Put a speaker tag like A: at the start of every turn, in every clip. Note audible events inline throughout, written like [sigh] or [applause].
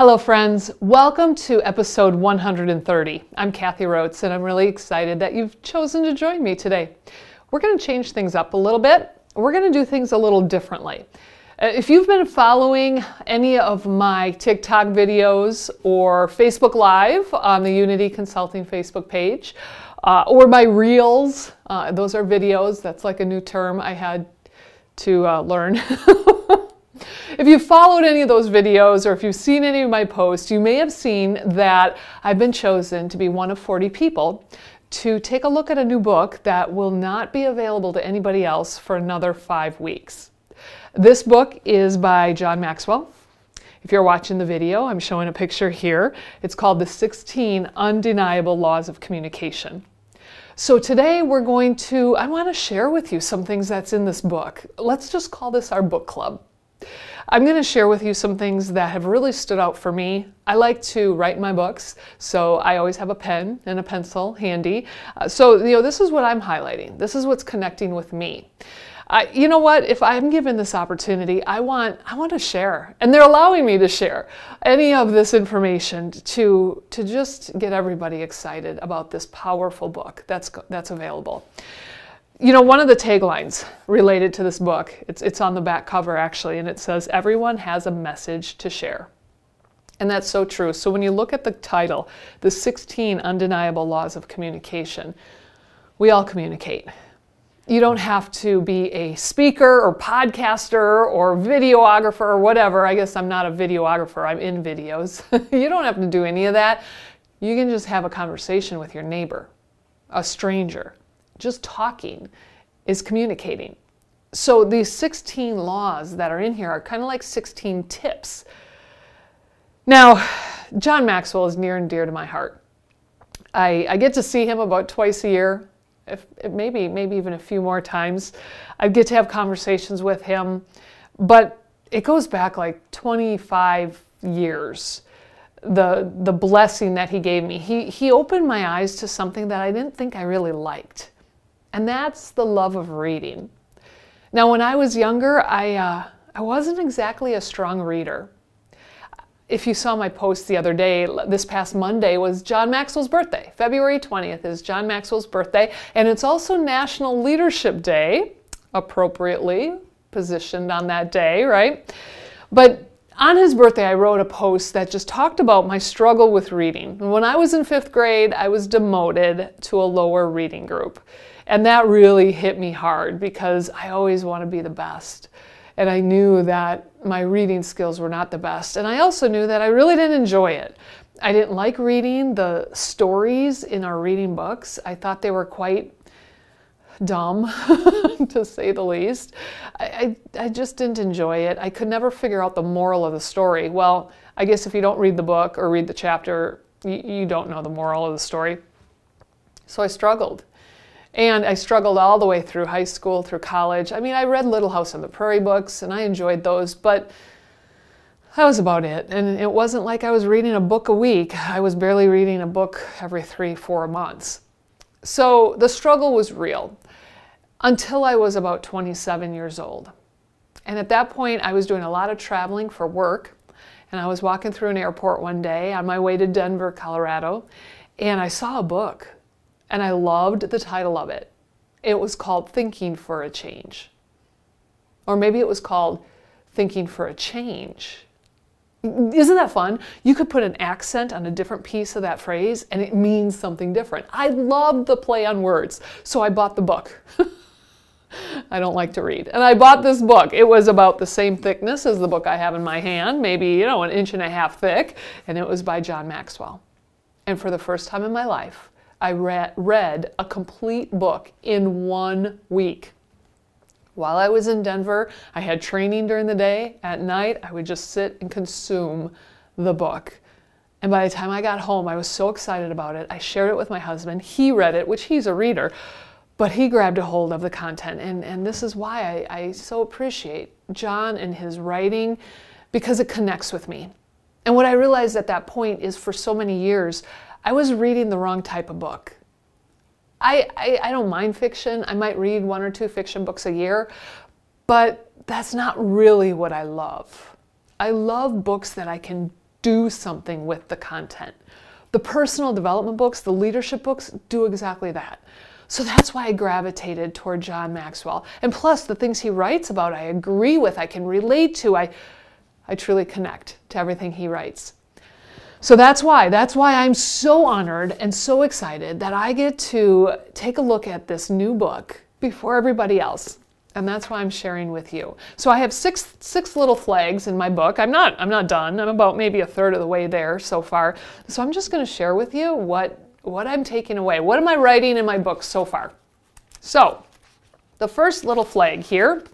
A: Hello, friends. Welcome to episode 130. I'm Kathy Rotz, and I'm really excited that you've chosen to join me today. We're going to change things up a little bit. We're going to do things a little differently. Uh, if you've been following any of my TikTok videos or Facebook Live on the Unity Consulting Facebook page, uh, or my Reels, uh, those are videos, that's like a new term I had to uh, learn. [laughs] If you've followed any of those videos or if you've seen any of my posts, you may have seen that I've been chosen to be one of 40 people to take a look at a new book that will not be available to anybody else for another five weeks. This book is by John Maxwell. If you're watching the video, I'm showing a picture here. It's called The 16 Undeniable Laws of Communication. So today we're going to, I want to share with you some things that's in this book. Let's just call this our book club. I'm going to share with you some things that have really stood out for me. I like to write my books, so I always have a pen and a pencil handy. Uh, so, you know, this is what I'm highlighting. This is what's connecting with me. Uh, you know what? If I'm given this opportunity, I want I want to share, and they're allowing me to share any of this information to to just get everybody excited about this powerful book that's that's available. You know, one of the taglines related to this book, it's, it's on the back cover actually, and it says, Everyone has a message to share. And that's so true. So when you look at the title, The 16 Undeniable Laws of Communication, we all communicate. You don't have to be a speaker or podcaster or videographer or whatever. I guess I'm not a videographer, I'm in videos. [laughs] you don't have to do any of that. You can just have a conversation with your neighbor, a stranger just talking is communicating. So these 16 laws that are in here are kind of like 16 tips. Now, John Maxwell is near and dear to my heart. I, I get to see him about twice a year, if, maybe maybe even a few more times. I get to have conversations with him, but it goes back like 25 years. The the blessing that he gave me. He he opened my eyes to something that I didn't think I really liked and that's the love of reading. Now, when I was younger, I, uh, I wasn't exactly a strong reader. If you saw my post the other day, this past Monday was John Maxwell's birthday. February 20th is John Maxwell's birthday, and it's also National Leadership Day, appropriately positioned on that day, right? But on his birthday, I wrote a post that just talked about my struggle with reading. When I was in fifth grade, I was demoted to a lower reading group. And that really hit me hard because I always want to be the best. And I knew that my reading skills were not the best. And I also knew that I really didn't enjoy it. I didn't like reading the stories in our reading books. I thought they were quite dumb, [laughs] to say the least. I, I, I, just didn't enjoy it. I could never figure out the moral of the story. Well, I guess if you don't read the book or read the chapter, you, you don't know the moral of the story. So I struggled. And I struggled all the way through high school, through college. I mean, I read Little House on the Prairie books and I enjoyed those, but that was about it. And it wasn't like I was reading a book a week. I was barely reading a book every three, four months. So the struggle was real until I was about 27 years old. And at that point, I was doing a lot of traveling for work. And I was walking through an airport one day on my way to Denver, Colorado, and I saw a book and I loved the title of it. It was called Thinking for a Change. Or maybe it was called Thinking for a Change. Isn't that fun? You could put an accent on a different piece of that phrase and it means something different. I loved the play on words, so I bought the book. [laughs] I don't like to read. And I bought this book. It was about the same thickness as the book I have in my hand, maybe, you know, an inch and a half thick, and it was by John Maxwell. And for the first time in my life, I read, read a complete book in one week. While I was in Denver, I had training during the day. At night, I would just sit and consume the book. And by the time I got home, I was so excited about it. I shared it with my husband. He read it, which he's a reader, but he grabbed a hold of the content. And, and this is why I, I so appreciate John and his writing because it connects with me. And what I realized at that point is for so many years, I was reading the wrong type of book. I, I, I, don't mind fiction. I might read one or two fiction books a year, but that's not really what I love. I love books that I can do something with the content. The personal development books, the leadership books do exactly that. So that's why I gravitated toward John Maxwell. And plus, the things he writes about, I agree with, I can relate to, I, I truly connect to everything he writes. So that's why, that's why I'm so honored and so excited that I get to take a look at this new book before everybody else. And that's why I'm sharing with you. So I have six six little flags in my book. I'm not I'm not done. I'm about maybe a third of the way there so far. So I'm just going to share with you what what I'm taking away. What am I writing in my book so far? So, the first little flag here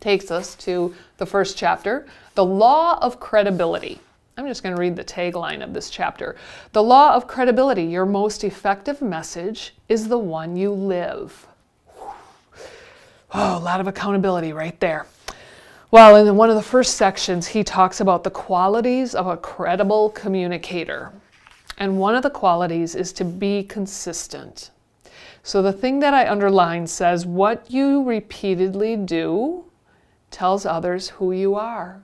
A: takes us to the first chapter, the law of credibility. I'm just going to read the tagline of this chapter. The law of credibility, your most effective message is the one you live. Oh, a lot of accountability right there. Well, in one of the first sections, he talks about the qualities of a credible communicator. And one of the qualities is to be consistent. So the thing that I underlined says, What you repeatedly do tells others who you are.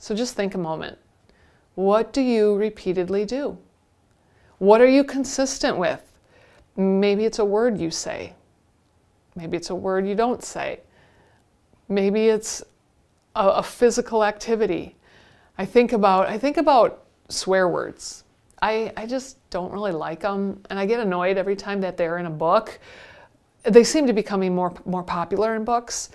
A: So just think a moment. What do you repeatedly do? What are you consistent with? Maybe it's a word you say. Maybe it's a word you don't say. Maybe it's a, a physical activity. I think about I think about swear words. I, I just don't really like them, and I get annoyed every time that they're in a book. They seem to be becoming more, more popular in books.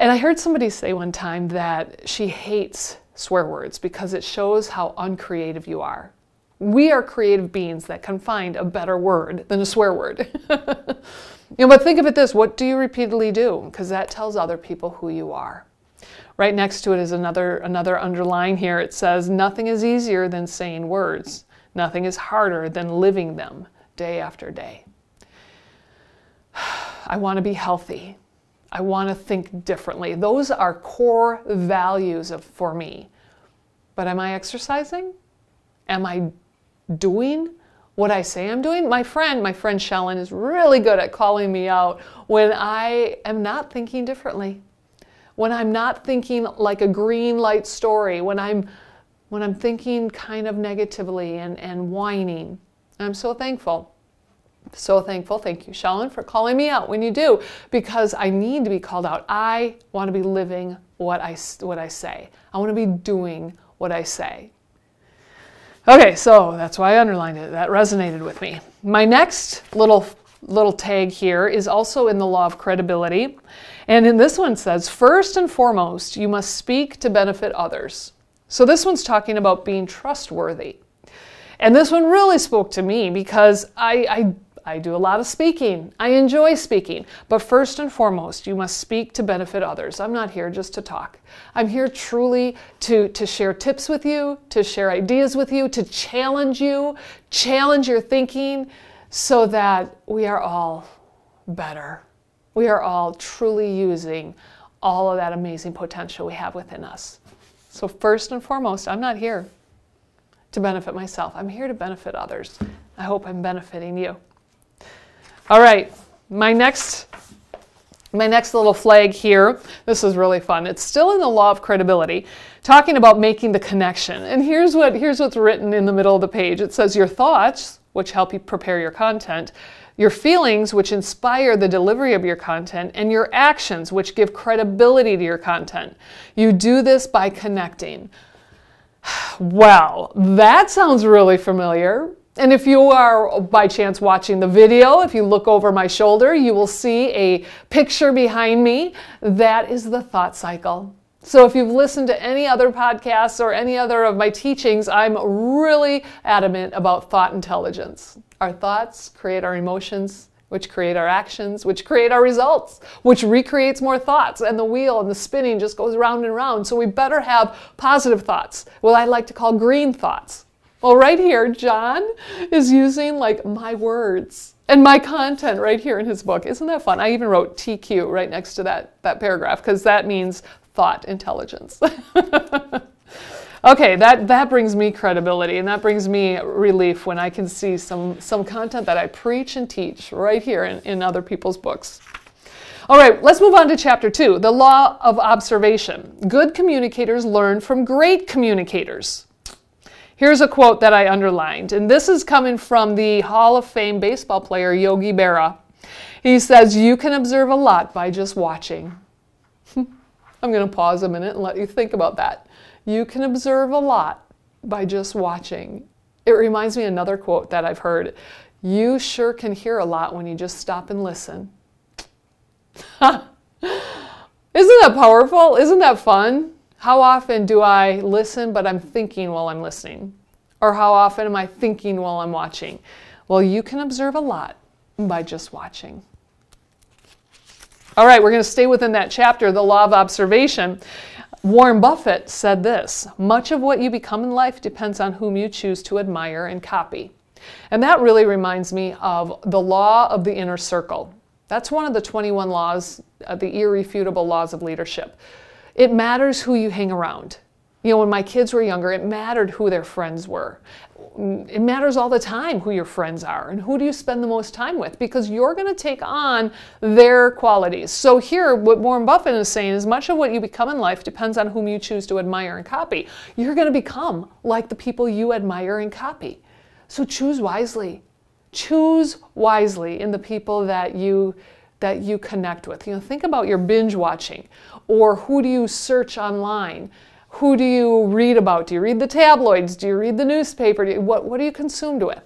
A: And I heard somebody say one time that she hates swear words because it shows how uncreative you are. We are creative beings that can find a better word than a swear word. [laughs] you know, but think of it this what do you repeatedly do? Because that tells other people who you are. Right next to it is another, another underline here. It says, Nothing is easier than saying words. Nothing is harder than living them day after day. [sighs] I want to be healthy. I want to think differently. Those are core values of, for me. But am I exercising? Am I doing what I say I'm doing? My friend, my friend Shellen, is really good at calling me out when I am not thinking differently when I'm not thinking like a green light story, when I'm when I'm thinking kind of negatively and, and whining. I'm so thankful. So thankful. Thank you, Shellen, for calling me out when you do, because I need to be called out. I want to be living what I, what I say. I want to be doing what I say. Okay, so that's why I underlined it. That resonated with me. My next little little tag here is also in the law of credibility. And in this one says, first and foremost, you must speak to benefit others. So this one's talking about being trustworthy. And this one really spoke to me because I, I I do a lot of speaking. I enjoy speaking. But first and foremost, you must speak to benefit others. I'm not here just to talk. I'm here truly to, to share tips with you, to share ideas with you, to challenge you, challenge your thinking, so that we are all better. We are all truly using all of that amazing potential we have within us. So, first and foremost, I'm not here to benefit myself, I'm here to benefit others. I hope I'm benefiting you. All right, my next my next little flag here, this is really fun. It's still in the law of credibility, talking about making the connection. And here's what here's what's written in the middle of the page. It says your thoughts which help you prepare your content, your feelings, which inspire the delivery of your content, and your actions, which give credibility to your content. You do this by connecting. [sighs] Well, that sounds really familiar. And if you are by chance watching the video, if you look over my shoulder, you will see a picture behind me. That is the thought cycle. So if you've listened to any other podcasts or any other of my teachings, I'm really adamant about thought intelligence. Our thoughts create our emotions, which create our actions, which create our results, which recreates more thoughts, and the wheel and the spinning just goes round and round. So we better have positive thoughts, what I like to call green thoughts. Well, right here, John is using like my words and my content right here in his book. Isn't that fun? I even wrote TQ right next to that, that paragraph because that means thought intelligence. [laughs] okay, that, that brings me credibility and that brings me relief when I can see some, some content that I preach and teach right here in, in other people's books. All right, let's move on to chapter two the law of observation. Good communicators learn from great communicators. Here's a quote that I underlined, and this is coming from the Hall of Fame baseball player Yogi Berra. He says, You can observe a lot by just watching. [laughs] I'm going to pause a minute and let you think about that. You can observe a lot by just watching. It reminds me another quote that I've heard. You sure can hear a lot when you just stop and listen. [laughs] Isn't that powerful? Isn't that fun? How often do I listen, but I'm thinking while I'm listening? Or how often am I thinking while I'm watching? Well, you can observe a lot by just watching. All right, we're going to stay within that chapter, the law of observation. Warren Buffett said this Much of what you become in life depends on whom you choose to admire and copy. And that really reminds me of the law of the inner circle. That's one of the 21 laws, uh, the irrefutable laws of leadership. It matters who you hang around. You know, when my kids were younger, it mattered who their friends were. It matters all the time who your friends are and who do you spend the most time with because you're going to take on their qualities. So, here, what Warren Buffett is saying is much of what you become in life depends on whom you choose to admire and copy. You're going to become like the people you admire and copy. So, choose wisely. Choose wisely in the people that you that you connect with. You know, think about your binge watching or who do you search online? Who do you read about? Do you read the tabloids? Do you read the newspaper? You, what, what are you consumed with?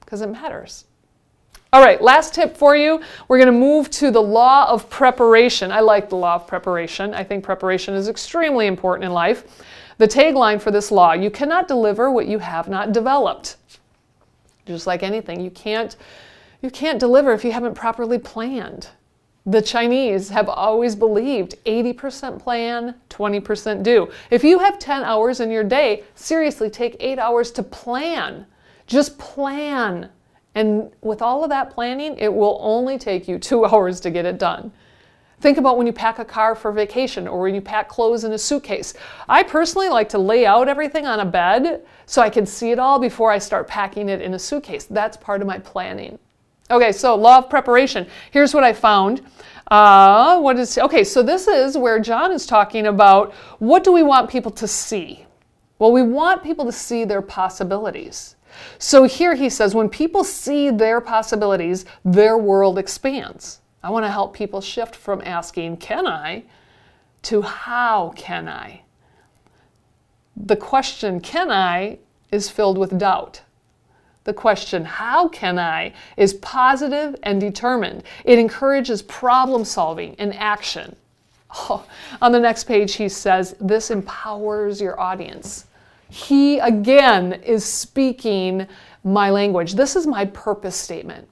A: Because it matters. All right, last tip for you. We're going to move to the law of preparation. I like the law of preparation. I think preparation is extremely important in life. The tagline for this law you cannot deliver what you have not developed. Just like anything, you can't, you can't deliver if you haven't properly planned. The Chinese have always believed 80% plan, 20% do. If you have 10 hours in your day, seriously take eight hours to plan. Just plan. And with all of that planning, it will only take you two [laughs] hours to get it done. Think about when you pack a car for vacation or when you pack clothes in a suitcase. I personally like to lay out everything on a bed so I can see it all before I start packing it in a suitcase. That's part of my planning. Okay, so law of preparation. Here's what I found. Uh, what is okay? So this is where John is talking about what do we want people to see? Well, we want people to see their possibilities. So here he says, when people see their possibilities, their world expands. I want to help people shift from asking, can I, to how can I? The question, can I, is filled with doubt. The question, how can I, is positive and determined. It encourages problem solving and action. Oh, on the next page, he says, This empowers your audience. He again is speaking my language. This is my purpose statement.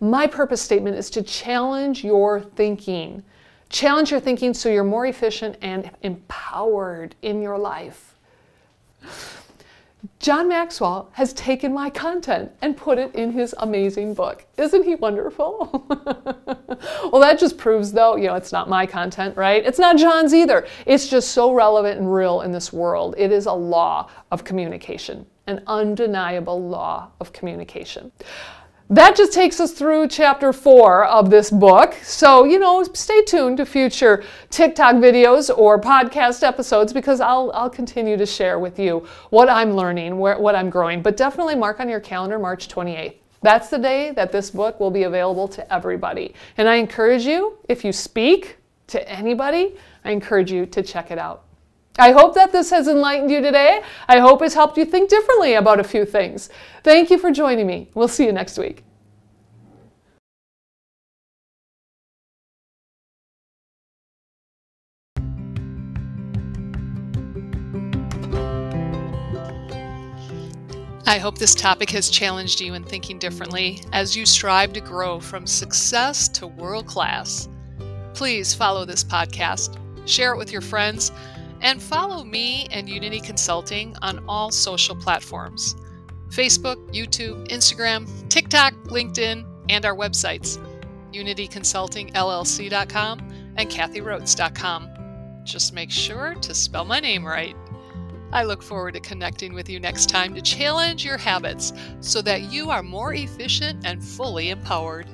A: My purpose statement is to challenge your thinking. Challenge your thinking so you're more efficient and empowered in your life. John Maxwell has taken my content and put it in his amazing book. Isn't he wonderful? [laughs] well, that just proves, though, you know, it's not my content, right? It's not John's either. It's just so relevant and real in this world. It is a law of communication, an undeniable law of communication that just takes us through chapter four of this book. So, you know, stay tuned to future TikTok videos or podcast episodes because I'll, I'll continue to share with you what I'm learning, where, what I'm growing. But definitely mark on your calendar March 28th. That's the day that this book will be available to everybody. And I encourage you, if you speak to anybody, I encourage you to check it out. I hope that this has enlightened you today. I hope it's helped you think differently about a few things. Thank you for joining me. We'll see you next week. I hope this topic has challenged you in thinking differently as you strive to grow from success to world class. Please follow this podcast, share it with your friends and follow me and Unity Consulting on all social platforms Facebook, YouTube, Instagram, TikTok, LinkedIn, and our websites unityconsultingllc.com and kathyrotz.com. Just make sure to spell my name right. I look forward to connecting with you next time to challenge your habits so that you are more efficient and fully empowered.